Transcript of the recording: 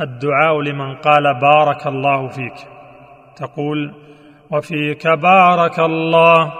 الدعاء لمن قال بارك الله فيك. تقول وفيك بارك الله